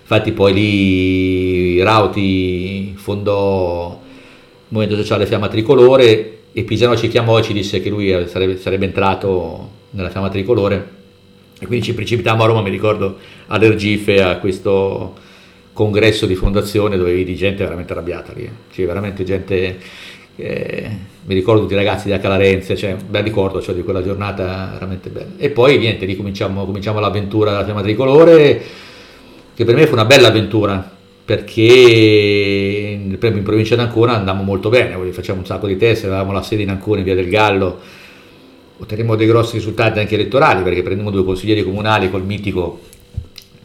Infatti poi lì Rauti fondò il Movimento Sociale Fiamma Tricolore e Pisano ci chiamò e ci disse che lui sarebbe, sarebbe entrato nella Fiamma Tricolore e quindi ci precipitammo a Roma, mi ricordo, all'Ergife a questo congresso di fondazione dove vedi gente veramente arrabbiata lì. Cioè, veramente gente, eh, mi ricordo tutti i ragazzi da Calarenze, cioè, bel ricordo cioè, di quella giornata veramente bella. E poi niente, lì cominciamo, cominciamo l'avventura della Fiamma Tricolore, che per me fu una bella avventura, perché in, in provincia d'Ancona andammo molto bene, facciamo un sacco di test, avevamo la sede in Ancona in via del Gallo, ottenemmo dei grossi risultati anche elettorali perché prendemmo due consiglieri comunali col mitico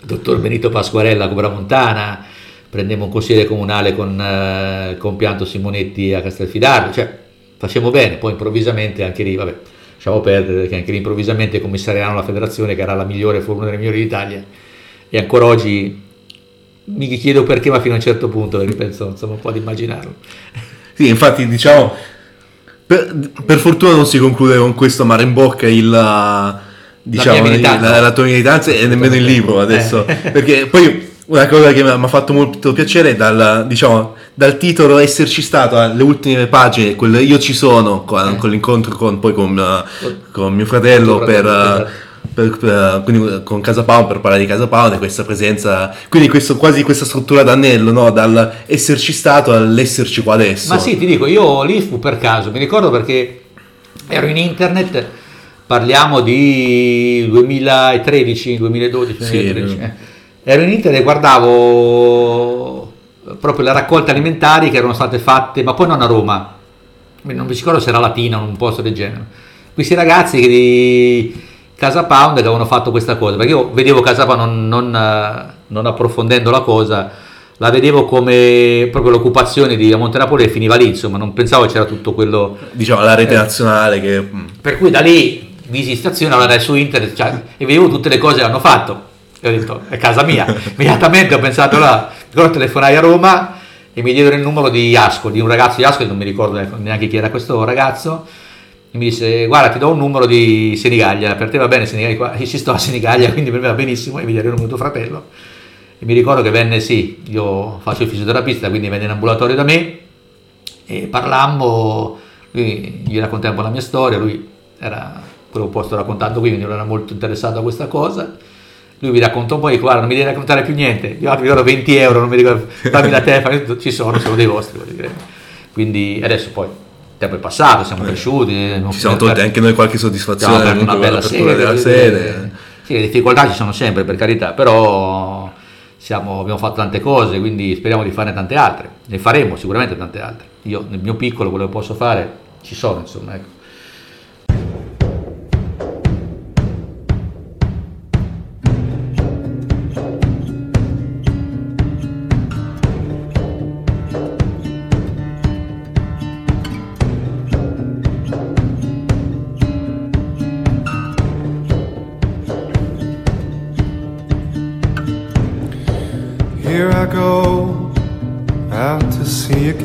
dottor Benito Pasquarella a Montana, prendemmo un consigliere comunale con eh, compianto Simonetti a Castelfidardo, cioè facciamo bene, poi improvvisamente anche lì, vabbè, lasciamo perdere perché anche lì improvvisamente commissariarono la federazione che era la migliore, fu una delle migliori d'Italia e ancora oggi mi chiedo perché, ma fino a un certo punto ripenso, insomma, un po' di immaginarlo. [LAUGHS] Sì, infatti diciamo, per, per fortuna non si conclude con questo amare in bocca il... Diciamo, militanza. la, la tua militanza e nemmeno il libro adesso, Eh. perché poi una cosa che mi ha fatto molto piacere dal, diciamo, dal titolo esserci stato alle ultime pagine, quel Io ci sono, con, Eh. con l'incontro con, poi con, eh, con mio fratello Tuo per, fratello, eh, per- per- quindi con Casa Pound per parlare di Casa Pound e questa presenza, quindi questo, quasi questa struttura d'anello, no? dal esserci stato all'esserci qua adesso. Ma sì, ti dico, io lì fu per caso, mi ricordo perché ero in internet, parliamo di 2013, 2012, Sì, 2013, eh. eh. ero in internet e guardavo proprio le raccolte alimentari che erano state fatte, ma poi non a Roma, non mi ricordo se era Latina o un posto del genere. Questi ragazzi che di Casa Pound che avevano fatto questa cosa, perché io vedevo Casa Pound non, non, eh, non approfondendo la cosa, la vedevo come proprio l'occupazione di Montenapoli e finiva lì, insomma, non pensavo c'era tutto quello... Diciamo la rete Eh. nazionale che... mm, Per cui da lì visi stazione, allora su internet cioè, e vedevo tutte le cose che hanno fatto. E ho detto, è casa mia. [LAUGHS] Immediatamente ho pensato, là, ricordo telefonai a Roma e mi diedero il numero di Ascoli, di un ragazzo di Ascoli, non mi ricordo neanche chi era questo ragazzo, mi disse, guarda ti do un numero di Senigallia, per te va bene Senigallia, qua, io ci sto a Senigallia, [LAUGHS] quindi per me va benissimo, e mi diede il tuo fratello. E mi ricordo che venne, sì, io faccio il fisioterapista, quindi venne in ambulatorio da me, e parlammo, lui, gli raccontai un po' la mia storia, lui era quello che posto raccontando qui, quindi non era molto interessato a questa cosa. Lui mi raccontò un po' e guarda, non mi devi raccontare più niente, io ti do 20 euro, non mi ricordo, dammi la telefono, ci sono, sono dei vostri. Quindi adesso poi tempo è passato, siamo cresciuti, abbiamo Ci siamo tolti anche noi qualche soddisfazione Abbiamo una bella sede, della dire. Sì, le difficoltà ci sono sempre, per carità, però siamo- abbiamo fatto tante cose, quindi speriamo di farne tante altre. Ne faremo sicuramente tante altre. Io nel mio piccolo quello che posso fare ci sono, insomma, ecco.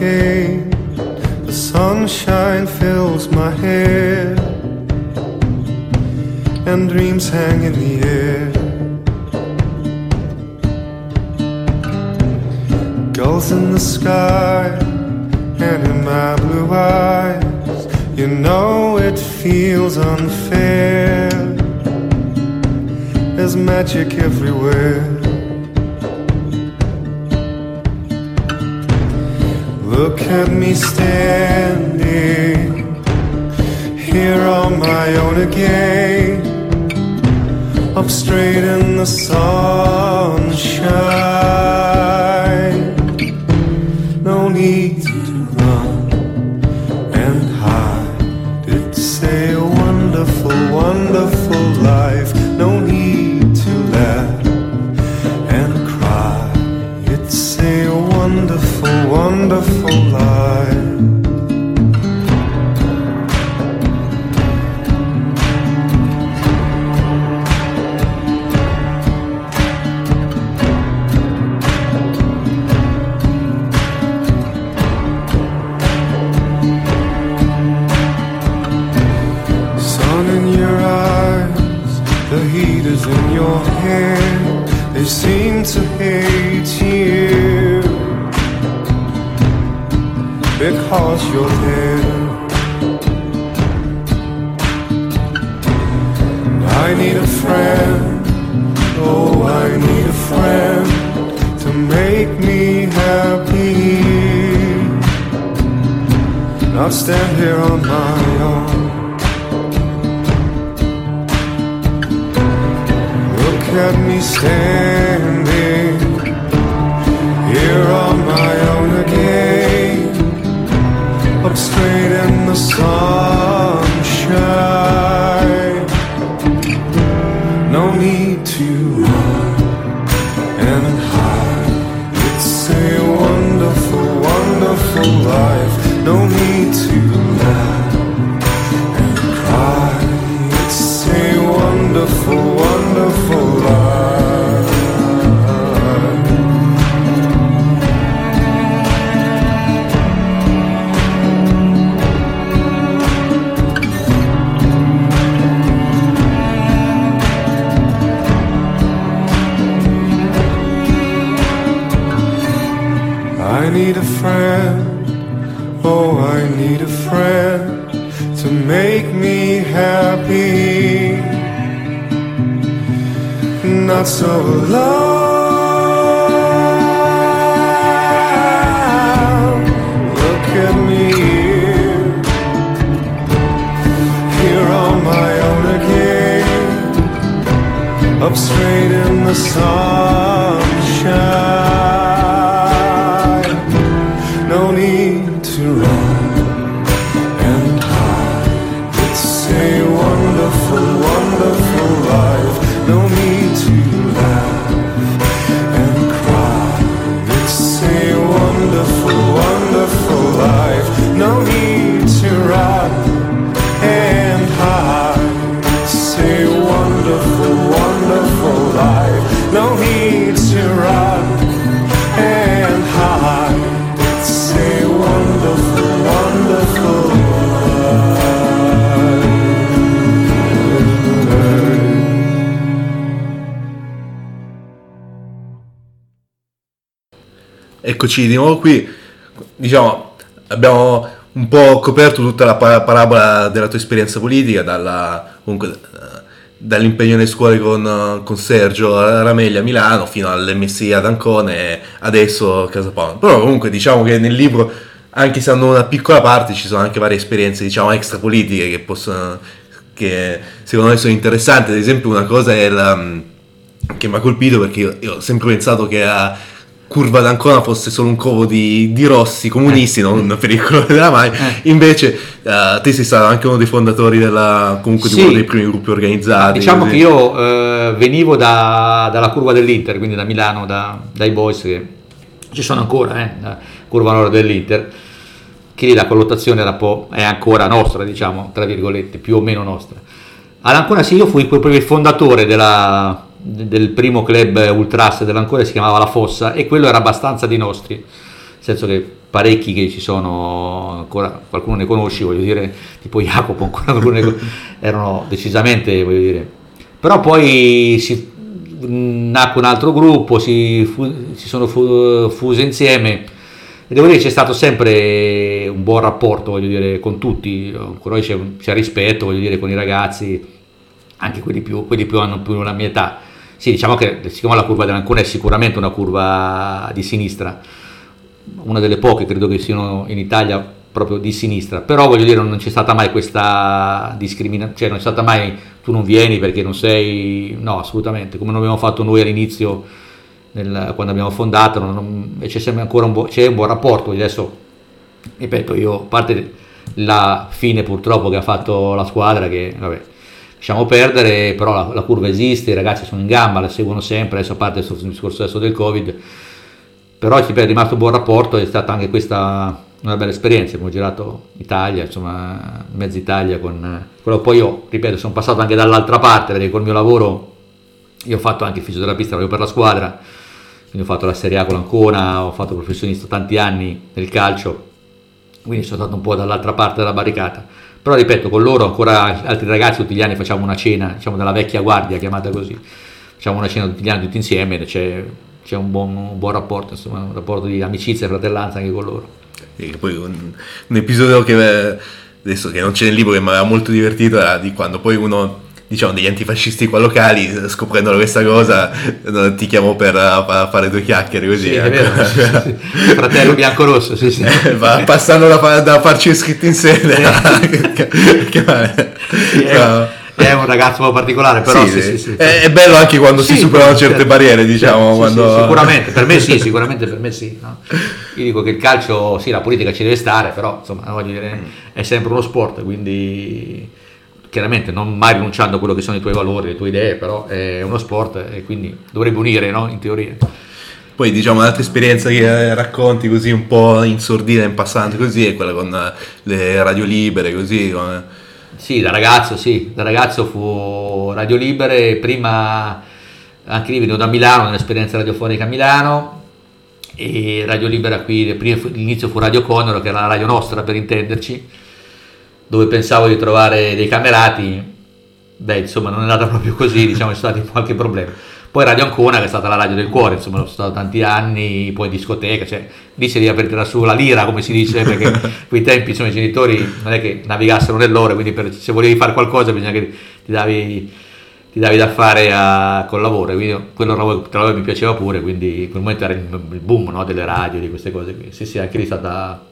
The sunshine fills my hair, and dreams hang in the air. Gulls in the sky, and in my blue eyes, you know it feels unfair. There's magic everywhere. Look at me standing here on my own again, up straight in the sunshine. No need wonderful life. The heat is in your hair. They seem to hate. Because you're there. I need a friend, oh, I need a friend to make me happy. Not stand here on my own. Look at me standing here on my own straight in the sunshine. Eccoci di nuovo qui. Diciamo, abbiamo un po' coperto tutta la pa- parabola della tua esperienza politica, dalla, comunque, eh, dall'impegno nelle scuole con, eh, con Sergio Rameglia a Milano fino all'MSI ad Ancone e adesso a Casa Pound. Però comunque diciamo che nel libro, anche se hanno una piccola parte, ci sono anche varie esperienze diciamo extrapolitiche che possono che secondo me sono interessanti. Ad esempio una cosa la, che mi ha colpito perché io, io ho sempre pensato che a Curva d'Ancona fosse solo un covo di, di rossi comunisti, non un pericolo [LAUGHS] della mai. Invece eh, te sei stato anche uno dei fondatori della, comunque di Sì. uno dei primi gruppi organizzati. Diciamo così. che io eh, venivo da- dalla curva dell'Inter, quindi da Milano, da- dai boys che ci sono ancora, eh, la curva nord dell'Inter, che lì la collottazione era po', è ancora nostra, diciamo, tra virgolette, più o meno nostra. Ad Ancona sì, io fui proprio il fondatore della- del primo club ultras dell'Ancona, si chiamava La Fossa, e quello era abbastanza di nostri, nel senso che parecchi che ci sono ancora, qualcuno ne conosci, voglio dire, [LAUGHS] tipo Jacopo, ancora qualcuno ne [LAUGHS] erano decisamente, voglio dire. Però poi si, nacque un altro gruppo, si, fu- si sono fu- fuse insieme e devo dire che c'è stato sempre un buon rapporto, voglio dire, con tutti, ancora c'è, c'è rispetto, voglio dire, con i ragazzi, anche quelli più, quelli più hanno più la mia età. Sì, diciamo che siccome la curva dell'Ancona è sicuramente una curva di sinistra, una delle poche credo che siano in Italia proprio di sinistra, però voglio dire non c'è stata mai questa discriminazione, cioè non c'è stata mai tu non vieni perché non sei, no assolutamente, come non abbiamo fatto noi all'inizio nel- quando abbiamo fondato, non- non- c'è sempre ancora un, buo- c'è un buon rapporto, adesso ripeto io, a parte la fine purtroppo che ha fatto la squadra che vabbè lasciamo perdere, però la, la curva esiste, i ragazzi sono in gamba, la seguono sempre, adesso a parte il discorso adesso del Covid, però ci è rimasto un buon rapporto, è stata anche questa una bella esperienza, abbiamo girato Italia, insomma mezza Italia con quello poi io, ripeto, sono passato anche dall'altra parte perché col mio lavoro io ho fatto anche il fisioterapista proprio per la squadra, quindi ho fatto la Serie A con l'Ancona, ho fatto professionista tanti anni nel calcio, quindi sono stato un po' dall'altra parte della barricata. Però ripeto, con loro ancora altri ragazzi tutti gli anni facciamo una cena, diciamo della vecchia guardia, chiamata così. facciamo una cena tutti gli anni tutti insieme, c'è, c'è un, buon, un buon rapporto, insomma, un rapporto di amicizia e fratellanza anche con loro. E poi un, un episodio che eh, adesso che non c'è nel libro che mi aveva molto divertito era di quando poi uno diciamo degli antifascisti qua locali scoprendo questa cosa eh, ti chiamo per uh, fare due chiacchiere così Sì, ecco. sì, sì, fratello bianco-rosso, sì, sì. Va passando da, da farci iscritti in sede [LAUGHS] No. è un ragazzo un po' particolare, però Sì, sì, sì. È, è bello anche quando si superano certe certo. barriere diciamo quando... sicuramente, per me sì, sicuramente per me sì. no? [LAUGHS] Io dico che il calcio, sì, la politica ci deve stare, però insomma, dire, è sempre uno sport, quindi chiaramente non mai rinunciando a quello che sono i tuoi valori, le tue idee, però è uno sport e quindi dovrebbe unire, no? In teoria. Poi diciamo un'altra esperienza che eh, racconti così un po' in sordina, in passante così, è quella con eh, le radio libere così. come- Sì, da ragazzo, sì, da ragazzo fu Radio Libere, prima anche lì venivo da Milano, un'esperienza radiofonica a Milano, e Radio Libera qui, l'inizio fu Radio Conero, che era la radio nostra per intenderci, dove pensavo di trovare dei camerati, beh insomma non è andata [LAUGHS] proprio così, diciamo ci sono stati qualche problema. Poi Radio Ancona, che è stata la radio del cuore, insomma, sono stato tanti anni, poi discoteca, cioè lì si aprire su la lira, come si dice, perché [LAUGHS] quei tempi insomma, i genitori non è che navigassero nell'ore, quindi per- se volevi fare qualcosa bisogna che ti davi, ti davi da fare a- col lavoro, quindi quello tra l'altro mi piaceva pure, quindi in quel momento era il, boom no, delle radio, di queste cose. Sì, sì, anche lì è stata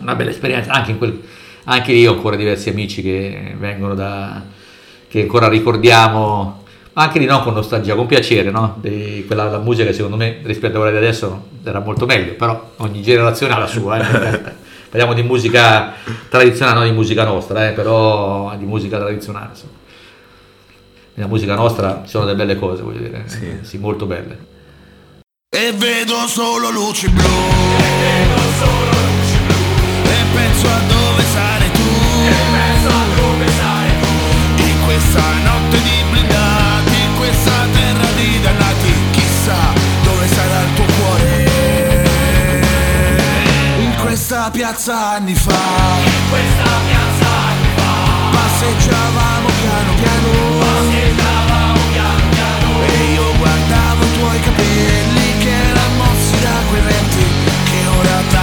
una bella esperienza, anche, in quel, anche lì ho ancora diversi amici che vengono da, che ancora ricordiamo, ma anche lì non con nostalgia, con piacere, no? Di quella la musica che secondo me rispetto a quella di adesso era molto meglio, però ogni generazione ha la sua. eh. [LAUGHS] Parliamo di musica tradizionale, non di musica nostra, eh, però di musica tradizionale. Insomma. Nella musica nostra ci sono delle belle cose, voglio dire, Sì. sì, molto belle. E vedo solo luci blu E penso a dove sarai questa notte di blindati In questa terra di dannati Chissà dove sarà il tuo cuore. In questa piazza anni fa. Passeggiavamo piano piano. E io guardavo i tuoi capelli che erano mossi da quei venti che ora tagliano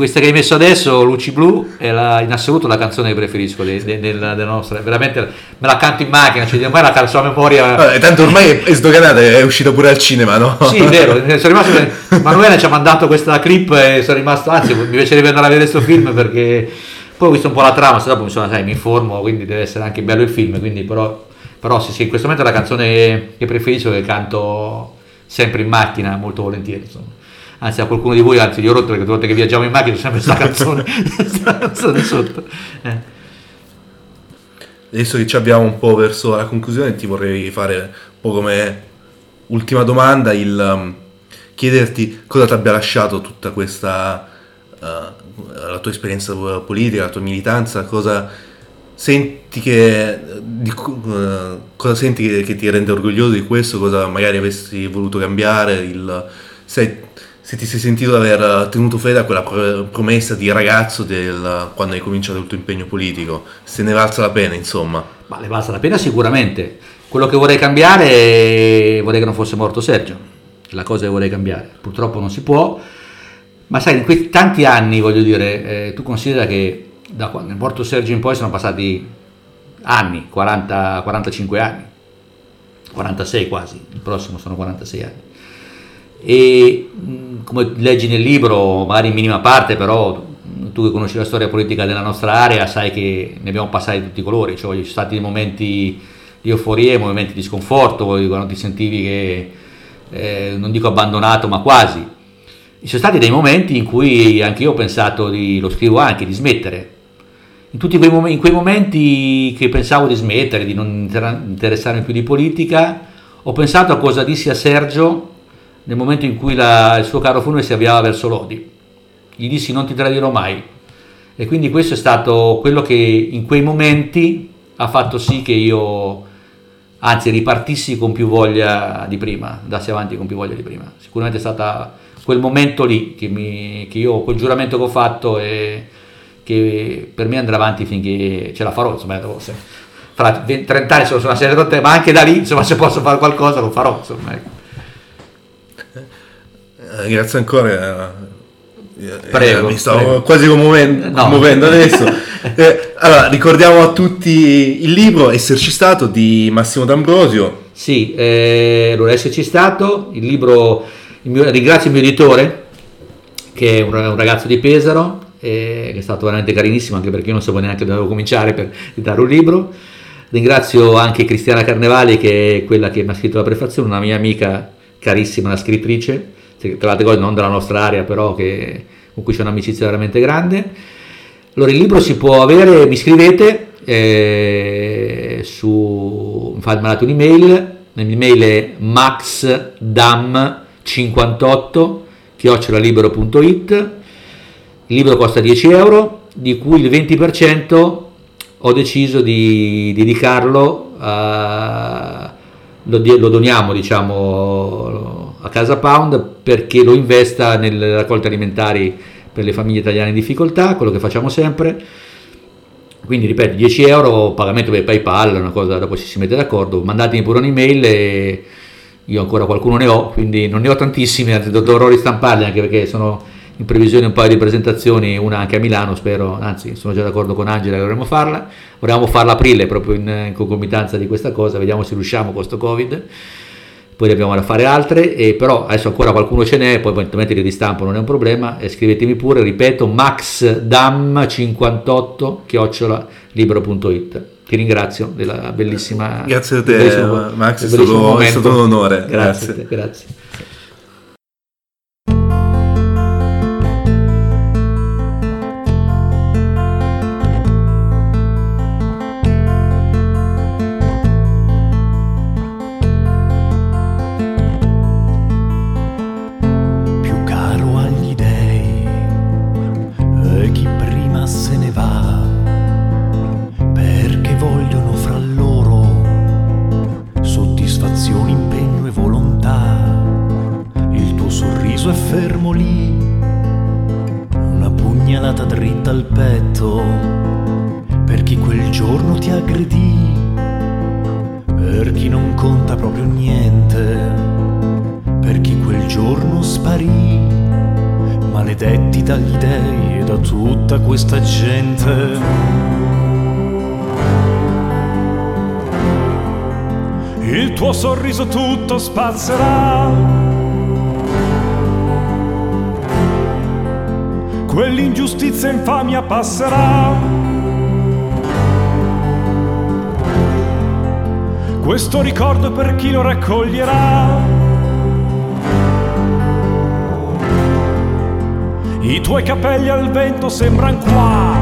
questa che hai messo adesso, Luci Blu, è la- in assoluto la canzone che preferisco de- de- della, della nostra. Veramente me la canto in macchina, cioè, ormai la canto a memoria. Vabbè, tanto ormai è- è sdoganata, è uscita pure al cinema, no? Sì, è vero, sono rimasto, Manuele ci ha mandato questa clip e sono rimasto, anzi mi piacerebbe andare a vedere questo film perché poi ho visto un po' la trama, se dopo mi sono, sai, mi informo, quindi deve essere anche bello il film, quindi però, però sì, sì, in questo momento è la canzone che preferisco che canto sempre in macchina, molto volentieri, insomma. Anzi, a qualcuno di voi, anzi, io ho rotto perché tutte le volte che viaggiamo in macchina c'è sempre questa canzone, [LAUGHS] questa canzone sotto. Eh. Adesso che ci abbiamo un po' verso la conclusione, ti vorrei fare un po' come ultima domanda, il um, chiederti cosa ti abbia lasciato tutta questa, uh, la tua esperienza politica, la tua militanza, cosa senti che, di uh, cosa senti che, che ti rende orgoglioso di questo, cosa magari avresti voluto cambiare, il, se, se ti sei sentito aver tenuto fede a quella pro- promessa di ragazzo del, quando hai cominciato il tuo impegno politico, se ne valsa la pena, insomma. Ma le valsa la pena sicuramente. Quello che vorrei cambiare, vorrei che non fosse morto Sergio. È La cosa che vorrei cambiare. Purtroppo non si può. Ma sai, in quei tanti anni, voglio dire, eh, tu considera che da quando è morto Sergio in poi sono passati anni, 40, 45 anni, 46 quasi, il prossimo sono 46 anni. E come leggi nel libro, magari in minima parte, però tu che conosci la storia politica della nostra area sai che ne abbiamo passati di tutti i colori, cioè ci sono stati dei momenti di euforia, momenti di sconforto, quando ti sentivi che, eh, non dico abbandonato, ma quasi. Ci sono stati dei momenti in cui anche io ho pensato, di, lo scrivo anche, di smettere. In tutti quei, mom- in quei momenti che pensavo di smettere, di non inter- interessarmi più di politica, ho pensato a cosa dissi a Sergio nel momento in cui la- il suo carro funebre si avviava verso Lodi. Gli dissi non ti tradirò mai. E quindi questo è stato quello che in quei momenti ha fatto sì che io, anzi, ripartissi con più voglia di prima, andassi avanti con più voglia di prima. Sicuramente è stato quel momento lì che, mi, che io, quel giuramento che ho fatto e che per me andrà avanti finché ce la farò. Insomma, fra 20 30 anni sono sulla serie da te, ma anche da lì, insomma, se posso fare qualcosa lo farò. Insomma, ecco. Eh, grazie ancora. eh, eh, Prego, mi stavo prego. quasi commuovendo, No. commuovendo adesso. [LAUGHS] Eh, allora, ricordiamo a tutti il libro Esserci stato di Massimo D'Ambrosio. Sì, eh, allora esserci stato, il libro, il mio- ringrazio il mio editore, che è un, un ragazzo di Pesaro, eh, che è stato veramente carinissimo, anche perché io non sapevo neanche dove dovevo cominciare per dare un libro. Ringrazio anche Cristiana Carnevali, che è quella che mi ha scritto la prefazione, una mia amica carissima, una scrittrice, tra le altre cose non della nostra area, però che- con cui c'è un'amicizia veramente grande. Allora, il libro si può avere, mi scrivete eh, su, mandate un'email, l'email è maxdam58 chiocciolalibero.it il libro costa 10 euro, di cui il 20% ho deciso di dedicarlo a, lo, lo doniamo diciamo Casa Pound perché lo investa nelle raccolte alimentari per le famiglie italiane in difficoltà, quello che facciamo sempre. Quindi ripeto, 10 euro, pagamento per PayPal, una cosa, dopo ci si mette d'accordo, mandatemi pure un'email e io ancora qualcuno ne ho, quindi non ne ho tantissimi, anzi dov- dovrò ristamparli anche perché sono in previsione un paio di presentazioni, una anche a Milano, spero, anzi sono già d'accordo con Angela che dovremmo farla, vorremmo farla aprile proprio in, in concomitanza di questa cosa, vediamo se riusciamo con questo Covid, poi ne abbiamo da fare altre, e però adesso ancora qualcuno ce n'è, poi eventualmente li ristampo, non è un problema, e scrivetemi pure, ripeto, maxdam58 chiocciola libero.it. Ti ringrazio della bellissima... Grazie a te, bellissimo- Max, è stato- è stato un onore, Grazie, grazie. passerà. Questo ricordo per chi lo raccoglierà. I tuoi capelli al vento sembran qua.